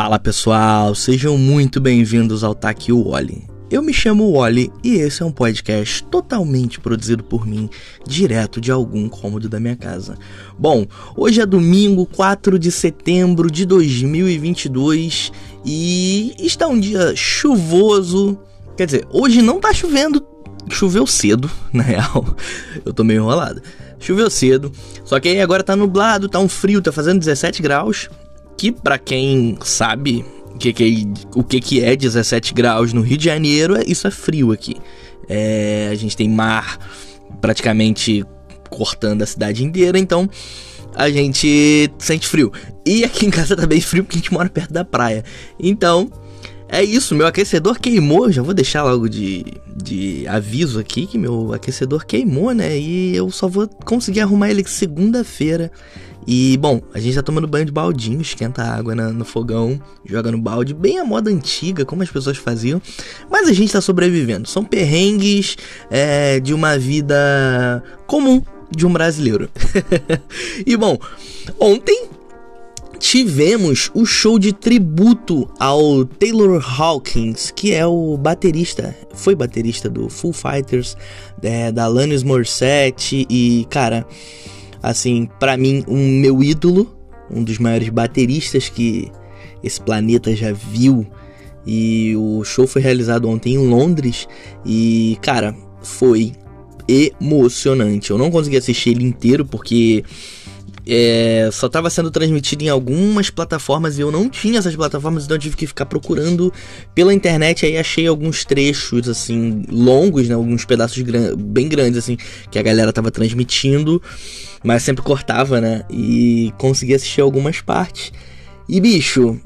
Fala pessoal, sejam muito bem-vindos ao Taque Wally. Eu me chamo Wally e esse é um podcast totalmente produzido por mim, direto de algum cômodo da minha casa. Bom, hoje é domingo 4 de setembro de 2022 e está um dia chuvoso. Quer dizer, hoje não tá chovendo, choveu cedo, na real. Eu tô meio enrolado. Choveu cedo, só que aí agora tá nublado, tá um frio, tá fazendo 17 graus que para quem sabe o que, que, o que, que é 17 graus no Rio de Janeiro, é, isso é frio aqui. É, a gente tem mar praticamente cortando a cidade inteira, então a gente sente frio. E aqui em casa tá bem frio porque a gente mora perto da praia. Então, é isso, meu aquecedor queimou. Já vou deixar logo de, de aviso aqui que meu aquecedor queimou, né? E eu só vou conseguir arrumar ele segunda-feira. E, bom, a gente tá tomando banho de baldinho, esquenta a água na, no fogão, joga no balde, bem a moda antiga, como as pessoas faziam. Mas a gente tá sobrevivendo. São perrengues é, de uma vida comum de um brasileiro. e, bom, ontem tivemos o show de tributo ao Taylor Hawkins, que é o baterista, foi baterista do Foo Fighters, é, da Alanis Morissette e, cara, assim, para mim, um meu ídolo, um dos maiores bateristas que esse planeta já viu. E o show foi realizado ontem em Londres e, cara, foi emocionante. Eu não consegui assistir ele inteiro porque é, só estava sendo transmitido em algumas plataformas e eu não tinha essas plataformas, então eu tive que ficar procurando pela internet. Aí achei alguns trechos, assim, longos, né? Alguns pedaços gran bem grandes, assim, que a galera tava transmitindo, mas sempre cortava, né? E consegui assistir algumas partes. E bicho,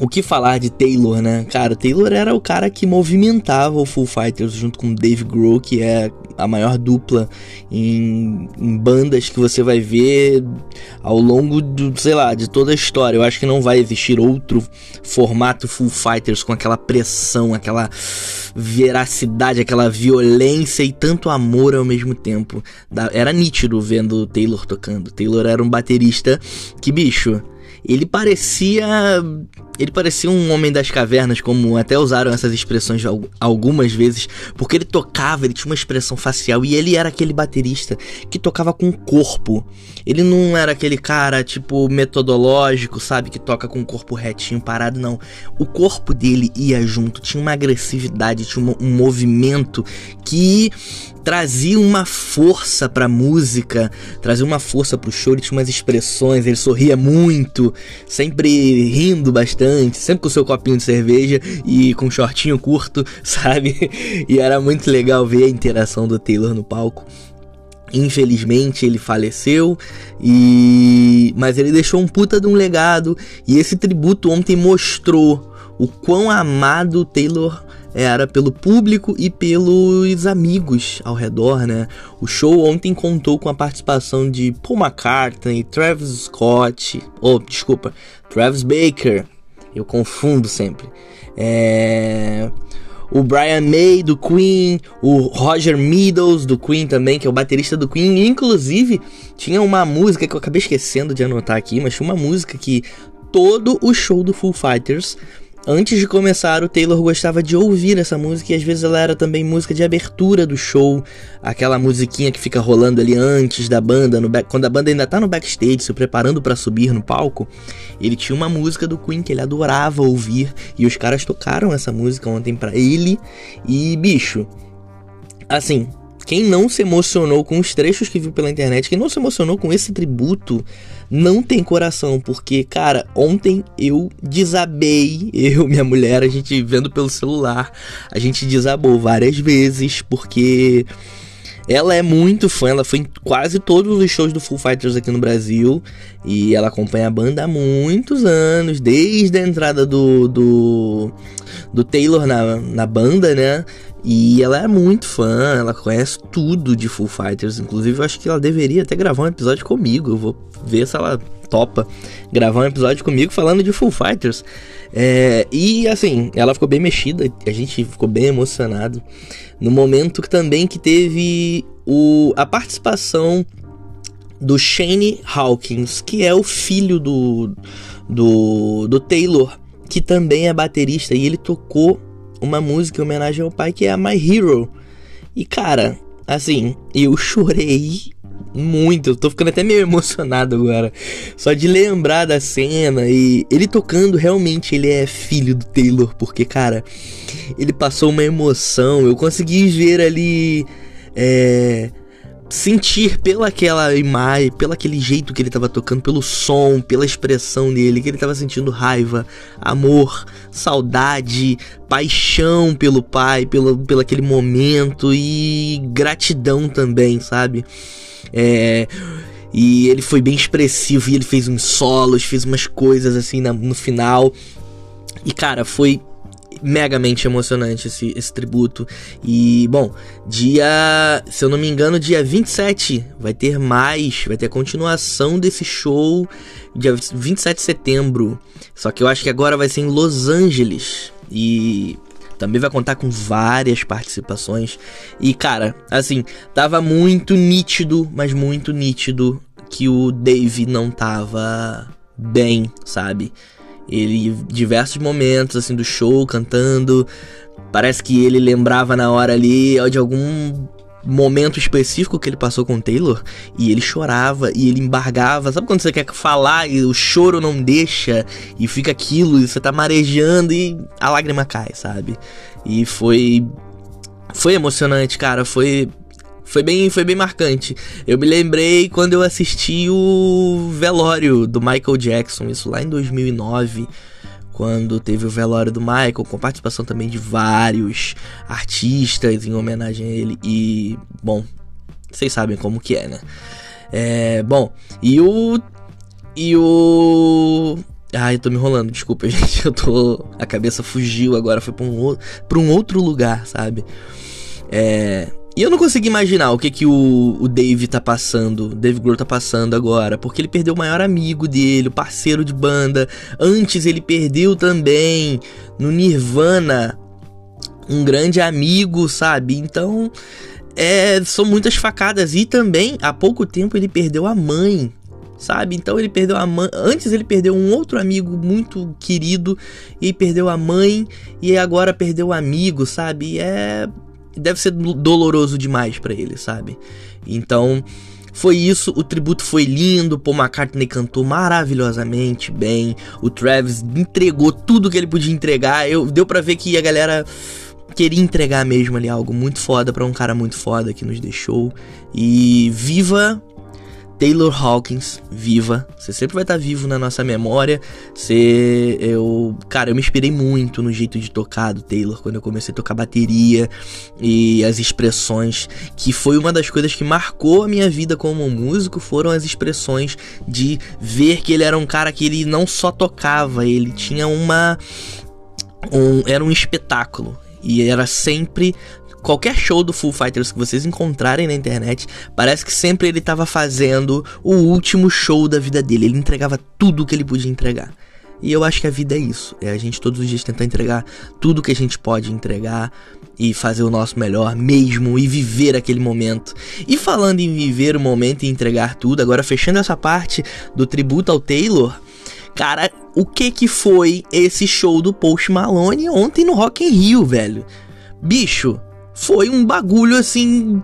o que falar de Taylor, né? Cara, Taylor era o cara que movimentava o Full Fighters junto com Dave Grohl, que é a maior dupla em, em, bandas que você vai ver ao longo do, sei lá, de toda a história. Eu acho que não vai existir outro formato Full Fighters com aquela pressão, aquela veracidade, aquela violência e tanto amor ao mesmo tempo. Era nítido vendo o Taylor tocando. Taylor era um baterista que, bicho, ele parecia ele parecia um homem das cavernas, como até usaram essas expressões algumas vezes, porque ele tocava, ele tinha uma expressão facial e ele era aquele baterista que tocava com o corpo. Ele não era aquele cara tipo metodológico, sabe, que toca com o corpo retinho, parado, não. O corpo dele ia junto, tinha uma agressividade, tinha um, movimento que trazia uma força pra música, trazia uma força pro show, ele tinha umas expressões, ele sorria muito, sempre rindo bastante, sempre com seu copinho de cerveja e com um shortinho curto, sabe? E era muito legal ver a interação do Taylor no palco. Infelizmente ele faleceu e mas ele deixou um puta de um legado e esse tributo ontem mostrou o quão amado Taylor era pelo público e pelos amigos ao redor, né? O show ontem contou com a participação de Paul McCartney, Travis Scott, ou oh, desculpa, Travis Baker, eu confundo sempre. É o Brian May do Queen, o Roger Meadows do Queen também, que é o baterista do Queen. Inclusive, tinha uma música que eu acabei esquecendo de anotar aqui, mas tinha uma música que todo o show do Foo Fighters Antes de começar, o Taylor gostava de ouvir essa música e às vezes ela era também música de abertura do show, aquela musiquinha que fica rolando ali antes da banda, back, quando a banda ainda tá no backstage, se preparando para subir no palco. Ele tinha uma música do Queen que ele adorava ouvir e os caras tocaram essa música ontem para ele e bicho, assim, quem não se emocionou com os trechos que viu pela internet, quem não se emocionou com esse tributo, não tem coração, porque, cara, ontem eu desabei, eu, minha mulher, a gente vendo pelo celular, a gente desabou várias vezes, porque ela é muito fã, ela foi em quase todos os shows do Full Fighters aqui no Brasil. E ela acompanha a banda há muitos anos, desde a entrada do, do, do Taylor na, na banda, né? E ela é muito fã, ela conhece tudo de Full Fighters. Inclusive, eu acho que ela deveria até gravar um episódio comigo. Eu vou ver se ela topa gravar um episódio comigo falando de Full Fighters. É, e assim, ela ficou bem mexida, a gente ficou bem emocionado. No momento que também que teve o, a participação do Shane Hawkins, que é o filho do, do, do Taylor que também é baterista, e ele tocou uma música em homenagem ao pai que é a My Hero. E cara, assim, eu chorei muito, eu tô ficando até meio emocionado agora. Só de lembrar da cena e ele tocando, realmente ele é filho do Taylor, porque, cara, ele passou uma emoção. Eu consegui ver ali. É sentir pela aquela imagem, pelo aquele jeito que ele estava tocando, pelo som, pela expressão dele, que ele estava sentindo raiva, amor, saudade, paixão pelo pai, pelo, pelo aquele momento e gratidão também, sabe? É, e ele foi bem expressivo e ele fez uns solos, fez umas coisas assim na, no final. E cara, foi megamente emocionante esse, esse tributo. E, bom, dia. Se eu não me engano, dia 27 vai ter mais, vai ter a continuação desse show, dia 27 de setembro. Só que eu acho que agora vai ser em Los Angeles. E também vai contar com várias participações. E, cara, assim, tava muito nítido, mas muito nítido que o Dave não tava bem, sabe? Ele, diversos momentos assim do show cantando, parece que ele lembrava na hora ali de algum momento específico que ele passou com o Taylor e ele chorava e ele embargava. Sabe quando você quer falar e o choro não deixa e fica aquilo e você tá marejando e a lágrima cai, sabe? E foi foi emocionante, cara, foi foi bem, foi bem marcante. Eu me lembrei quando eu assisti o velório do Michael Jackson, isso lá em 2009, quando teve o velório do Michael, com participação também de vários artistas em homenagem a ele. E, bom, vocês sabem como que é, né? É, bom, e o. E o. Ai, eu tô me enrolando, desculpa, gente. Eu tô. A cabeça fugiu agora, foi pra um, pra um outro lugar, sabe? É. E eu não consigo imaginar o que que o, o Dave tá passando, o Dave Grohl tá passando agora, porque ele perdeu o maior amigo dele, o parceiro de banda. Antes ele perdeu também no Nirvana um grande amigo, sabe? Então, é, são muitas facadas e também há pouco tempo ele perdeu a mãe, sabe? Então ele perdeu a mãe. Antes ele perdeu um outro amigo muito querido e perdeu a mãe e agora perdeu o amigo, sabe? É deve ser doloroso demais para ele, sabe? Então, foi isso, o tributo foi lindo, Paul McCartney cantou maravilhosamente bem, o Travis entregou tudo que ele podia entregar, eu, deu para ver que a galera queria entregar mesmo ali algo muito foda para um cara muito foda que nos deixou. E viva Taylor Hawkins viva. Você sempre vai estar vivo na nossa memória. Você, eu, cara, eu me inspirei muito no jeito de tocar do Taylor quando eu comecei a tocar bateria e as expressões, que foi uma das coisas que marcou a minha vida como músico, foram as expressões de ver que ele era um cara que ele não só tocava, ele tinha uma um, era um espetáculo e era sempre qualquer show do Full Fighters que vocês encontrarem na internet, parece que sempre ele estava fazendo o último show da vida dele. Ele entregava tudo que ele podia entregar. E eu acho que a vida é isso. É a gente todos os dias tentar entregar tudo que a gente pode entregar e fazer o nosso melhor mesmo e viver aquele momento. E falando em viver o momento e entregar tudo, agora fechando essa parte do tributo ao Taylor, cara, o que que foi esse show do Post Malone ontem no Rock in Rio, velho? Bicho, foi um bagulho assim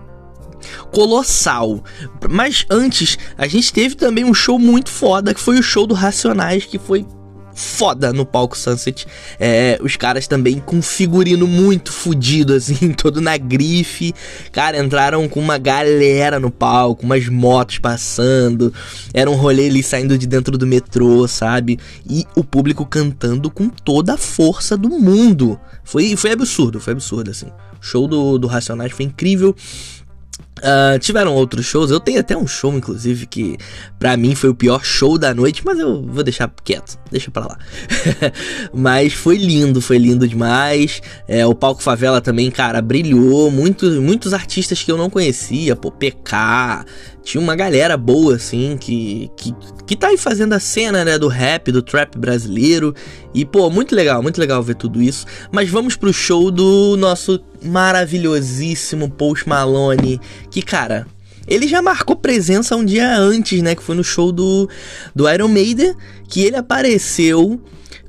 colossal. Mas antes, a gente teve também um show muito foda, que foi o show do Racionais, que foi foda no palco Sunset. É, os caras também com figurino muito fudido, assim, todo na grife. Cara, entraram com uma galera no palco, umas motos passando. Era um rolê ali saindo de dentro do metrô, sabe? E o público cantando com toda a força do mundo. Foi, foi absurdo, foi absurdo, assim. O show do, do Racionais foi incrível. Uh, tiveram outros shows, eu tenho até um show, inclusive, que para mim foi o pior show da noite, mas eu vou deixar quieto, deixa pra lá. mas foi lindo, foi lindo demais. É, o palco Favela também, cara, brilhou. Muitos, muitos artistas que eu não conhecia, pô, PK, tinha uma galera boa, assim, que, que, que tá aí fazendo a cena, né, do rap, do trap brasileiro. E, pô, muito legal, muito legal ver tudo isso. Mas vamos pro show do nosso maravilhosíssimo Post Malone, que, cara, ele já marcou presença um dia antes, né, que foi no show do, do Iron Maiden, que ele apareceu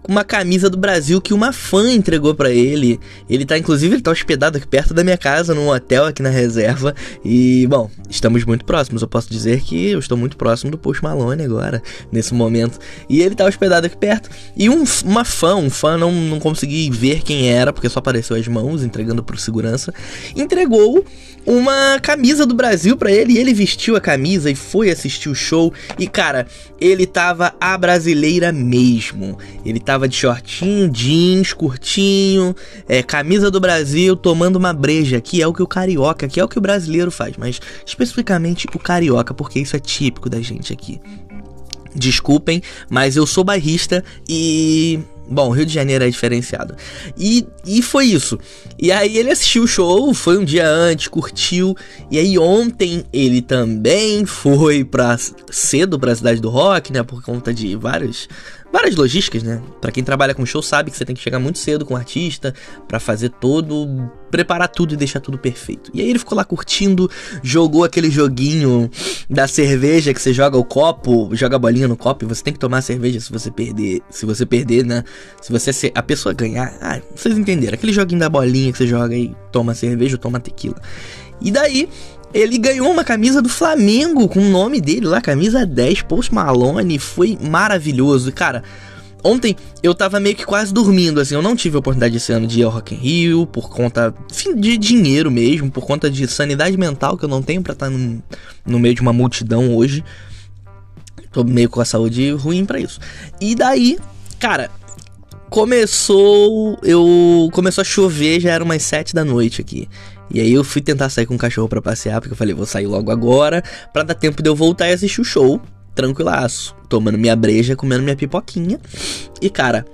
uma camisa do Brasil que uma fã entregou para ele. Ele tá, inclusive, ele tá hospedado aqui perto da minha casa, num hotel aqui na reserva. E, bom, estamos muito próximos. Eu posso dizer que eu estou muito próximo do Post Malone agora, nesse momento. E ele tá hospedado aqui perto. E um, uma fã, um fã, não, não consegui ver quem era, porque só apareceu as mãos entregando pro segurança. Entregou uma camisa do Brasil para ele. E ele vestiu a camisa e foi assistir o show. E, cara, ele tava a brasileira mesmo. Ele tava de shortinho, jeans, curtinho, é, camisa do Brasil, tomando uma breja, que é o que o carioca, que é o que o brasileiro faz, mas especificamente o carioca, porque isso é típico da gente aqui. Desculpem, mas eu sou bairrista e Bom, Rio de Janeiro é diferenciado. E, e foi isso. E aí ele assistiu o show, foi um dia antes, curtiu. E aí ontem ele também foi pra, cedo pra cidade do rock, né? Por conta de vários várias logísticas, né? Para quem trabalha com show sabe que você tem que chegar muito cedo com o artista para fazer todo, preparar tudo e deixar tudo perfeito. E aí ele ficou lá curtindo, jogou aquele joguinho da cerveja que você joga o copo, joga a bolinha no copo e você tem que tomar a cerveja se você perder, se você perder, né? Se você ser, a pessoa ganhar, ah, vocês entenderam, aquele joguinho da bolinha que você joga e toma cerveja ou toma tequila. E daí ele ganhou uma camisa do Flamengo com o nome dele lá, camisa 10, Post Malone, foi maravilhoso. Cara, ontem eu tava meio que quase dormindo, assim, eu não tive a oportunidade esse ano de ir ao Rock in Rio, por conta de dinheiro mesmo, por conta de sanidade mental que eu não tenho pra estar tá no, no meio de uma multidão hoje. Tô meio com a saúde ruim para isso. E daí, cara, começou, eu começou a chover, já era umas 7 da noite aqui. E aí eu fui tentar sair com o cachorro para passear, porque eu falei, vou sair logo agora, para dar tempo de eu voltar e assistir o show, tranquilaço, tomando minha breja, comendo minha pipoquinha. E cara,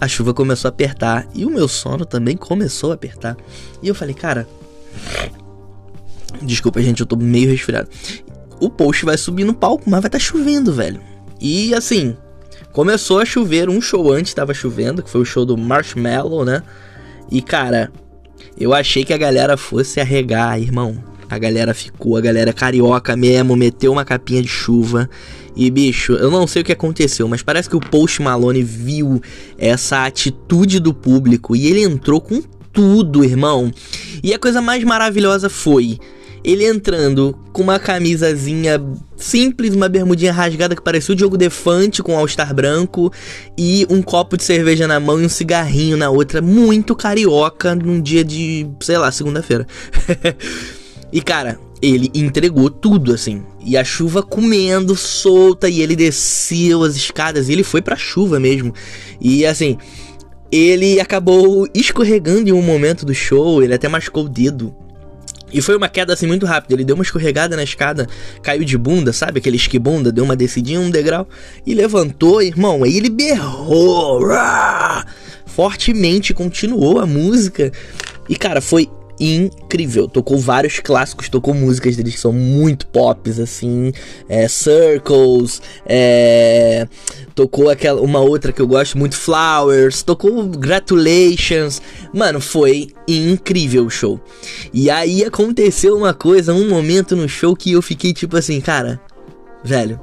a chuva começou a apertar e o meu sono também começou a apertar. E eu falei, cara, desculpa, gente, eu tô meio resfriado. O post vai subir no palco, mas vai estar tá chovendo, velho. E assim, começou a chover um show antes, tava chovendo, que foi o show do Marshmallow, né? E cara, eu achei que a galera fosse arregar, irmão. A galera ficou, a galera carioca mesmo, meteu uma capinha de chuva. E bicho, eu não sei o que aconteceu, mas parece que o Post Malone viu essa atitude do público e ele entrou com tudo, irmão. E a coisa mais maravilhosa foi ele entrando com uma camisazinha simples, uma bermudinha rasgada que parecia o Diogo Defante com all-star branco e um copo de cerveja na mão e um cigarrinho na outra, muito carioca num dia de, sei lá, segunda-feira. e cara, ele entregou tudo assim. E a chuva comendo solta e ele desceu as escadas e ele foi pra chuva mesmo. E assim, ele acabou escorregando em um momento do show, ele até machucou o dedo e foi uma queda assim muito rápida. Ele deu uma escorregada na escada, caiu de bunda, sabe? Aquele esquibunda, deu uma descidinha, um degrau e levantou, irmão. Aí ele berrou, fortemente, continuou a música. E cara, foi incrível. Tocou vários clássicos, tocou músicas deles que são muito pops, assim, é, Circles, é, tocou aquela uma outra que eu gosto muito, Flowers, tocou Gratulations. Mano, foi incrível o show. E aí aconteceu uma coisa, um momento no show que eu fiquei tipo assim, cara, velho,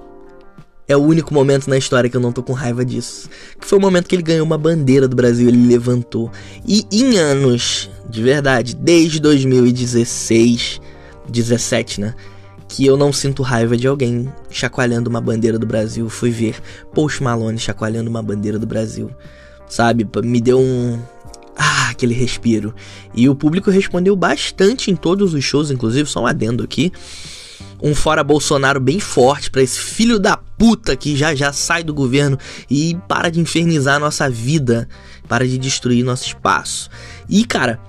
é o único momento na história que eu não tô com raiva disso. Que foi o momento que ele ganhou uma bandeira do Brasil, ele levantou. E em anos, de verdade, desde 2016, 17, né? Que eu não sinto raiva de alguém chacoalhando uma bandeira do Brasil. Fui ver Post Malone chacoalhando uma bandeira do Brasil. Sabe? Me deu um. Ah, aquele respiro. E o público respondeu bastante em todos os shows, inclusive, só um adendo aqui um fora Bolsonaro bem forte para esse filho da puta que já já sai do governo e para de infernizar nossa vida, para de destruir nosso espaço. E cara,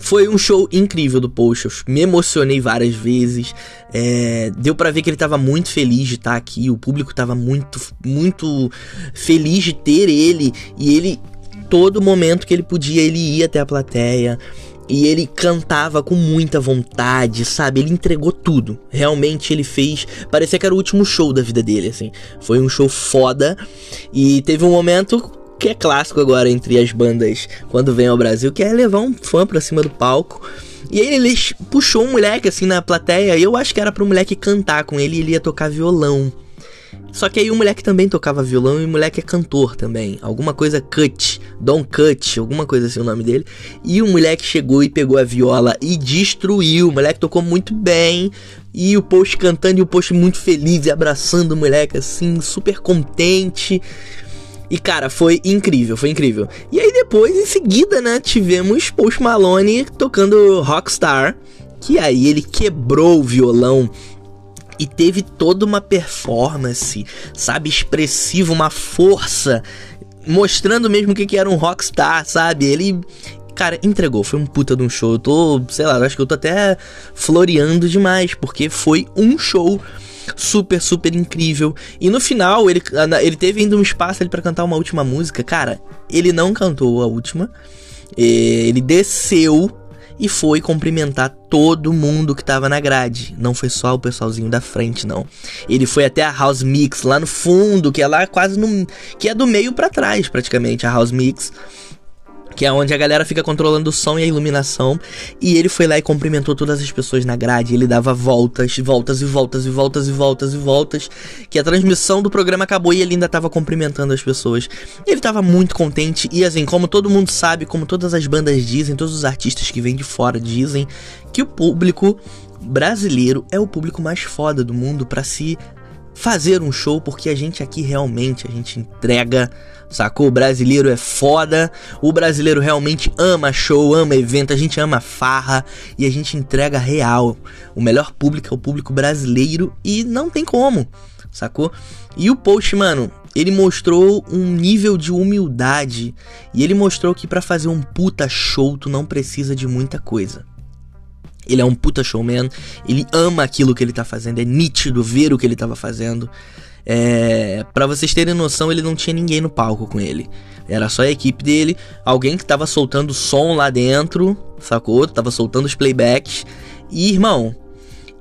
foi um show incrível do eu me emocionei várias vezes. É, deu para ver que ele tava muito feliz de estar tá aqui, o público tava muito, muito feliz de ter ele e ele todo momento que ele podia ele ia até a plateia. E ele cantava com muita vontade, sabe? Ele entregou tudo. Realmente ele fez. Parecia que era o último show da vida dele, assim. Foi um show foda. E teve um momento que é clássico agora entre as bandas quando vem ao Brasil, que é levar um fã pra cima do palco. E aí ele puxou um moleque assim na plateia, e eu acho que era pro moleque cantar com ele e ele ia tocar violão. Só que aí o moleque também tocava violão e o moleque é cantor também. Alguma coisa Cut, Don Cut, alguma coisa assim o nome dele. E o moleque chegou e pegou a viola e destruiu. O moleque tocou muito bem. E o post cantando e o post muito feliz e abraçando o moleque assim, super contente. E cara, foi incrível, foi incrível. E aí depois, em seguida, né, tivemos Post Malone tocando Rockstar. Que aí ele quebrou o violão e teve toda uma performance, sabe, expressiva, uma força, mostrando mesmo o que, que era um rockstar, sabe? Ele, cara, entregou, foi um puta de um show. Eu tô, sei lá, acho que eu tô até floreando demais, porque foi um show super, super incrível. E no final, ele, ele teve ainda um espaço ali para cantar uma última música. Cara, ele não cantou a última. Ele desceu e foi cumprimentar todo mundo que tava na grade. Não foi só o pessoalzinho da frente, não. Ele foi até a House Mix lá no fundo, que é lá quase no que é do meio para trás, praticamente, a House Mix que é onde a galera fica controlando o som e a iluminação. E ele foi lá e cumprimentou todas as pessoas na grade. Ele dava voltas, voltas e voltas e voltas e voltas e voltas. Que a transmissão do programa acabou e ele ainda tava cumprimentando as pessoas. Ele tava muito contente. E assim, como todo mundo sabe, como todas as bandas dizem, todos os artistas que vêm de fora dizem, que o público brasileiro é o público mais foda do mundo para se fazer um show, porque a gente aqui realmente, a gente entrega, sacou? O brasileiro é foda, o brasileiro realmente ama show, ama evento, a gente ama farra e a gente entrega real. O melhor público é o público brasileiro e não tem como, sacou? E o post, mano, ele mostrou um nível de humildade e ele mostrou que para fazer um puta show tu não precisa de muita coisa. Ele é um puta showman, ele ama aquilo que ele tá fazendo, é nítido ver o que ele tava fazendo. É, para vocês terem noção, ele não tinha ninguém no palco com ele. Era só a equipe dele, alguém que tava soltando som lá dentro, sacou? Tava soltando os playbacks. E, irmão,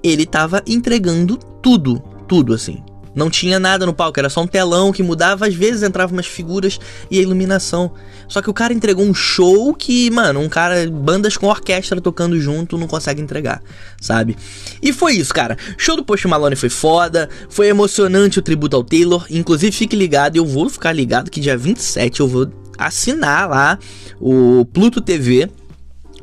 ele tava entregando tudo, tudo assim. Não tinha nada no palco, era só um telão que mudava, às vezes entravam umas figuras e a iluminação. Só que o cara entregou um show que, mano, um cara, bandas com orquestra tocando junto não consegue entregar, sabe? E foi isso, cara. Show do Post Malone foi foda, foi emocionante o tributo ao Taylor. Inclusive, fique ligado, eu vou ficar ligado que dia 27 eu vou assinar lá o Pluto TV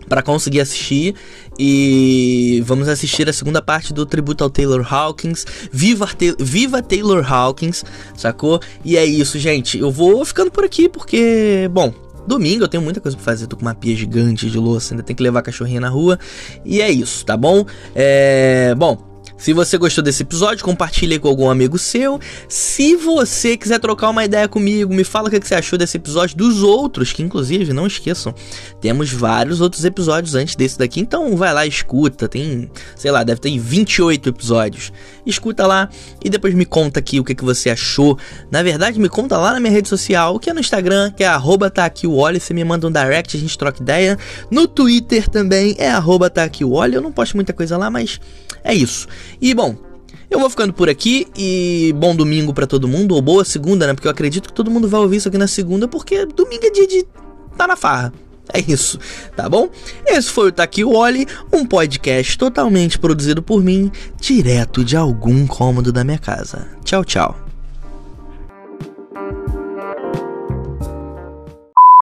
para conseguir assistir e vamos assistir a segunda parte do tributo ao Taylor Hawkins. Viva, Viva Taylor Hawkins, sacou? E é isso, gente. Eu vou ficando por aqui porque, bom, Domingo eu tenho muita coisa pra fazer, tô com uma pia gigante de louça, ainda tem que levar a cachorrinha na rua. E é isso, tá bom? É. Bom, se você gostou desse episódio, compartilhe com algum amigo seu. Se você quiser trocar uma ideia comigo, me fala o que você achou desse episódio, dos outros, que inclusive, não esqueçam, temos vários outros episódios antes desse daqui, então vai lá, escuta, tem, sei lá, deve ter 28 episódios. Escuta lá e depois me conta aqui o que, que você achou. Na verdade, me conta lá na minha rede social, que é no Instagram, que é arroba tá aqui o você me manda um direct, a gente troca ideia. No Twitter também é arroba tá aqui o eu não posto muita coisa lá, mas é isso. E bom, eu vou ficando por aqui e bom domingo para todo mundo, ou boa segunda, né? Porque eu acredito que todo mundo vai ouvir isso aqui na segunda, porque domingo é dia de tá na farra. É isso, tá bom? Esse foi o Taqui tá Oli, um podcast totalmente produzido por mim, direto de algum cômodo da minha casa. Tchau, tchau.